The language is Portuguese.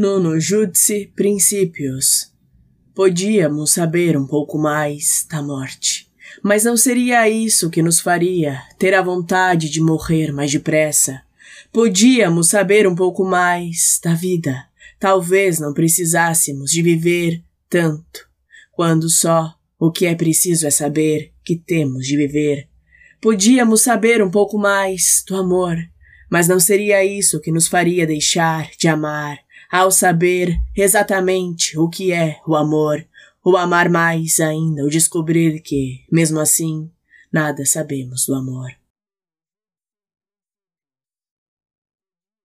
Nono Jutsi Princípios. Podíamos saber um pouco mais da morte, mas não seria isso que nos faria ter a vontade de morrer mais depressa. Podíamos saber um pouco mais da vida. Talvez não precisássemos de viver tanto, quando só o que é preciso é saber que temos de viver. Podíamos saber um pouco mais do amor, mas não seria isso que nos faria deixar de amar, ao saber exatamente o que é o amor, ou amar mais ainda, ou descobrir que, mesmo assim, nada sabemos do amor.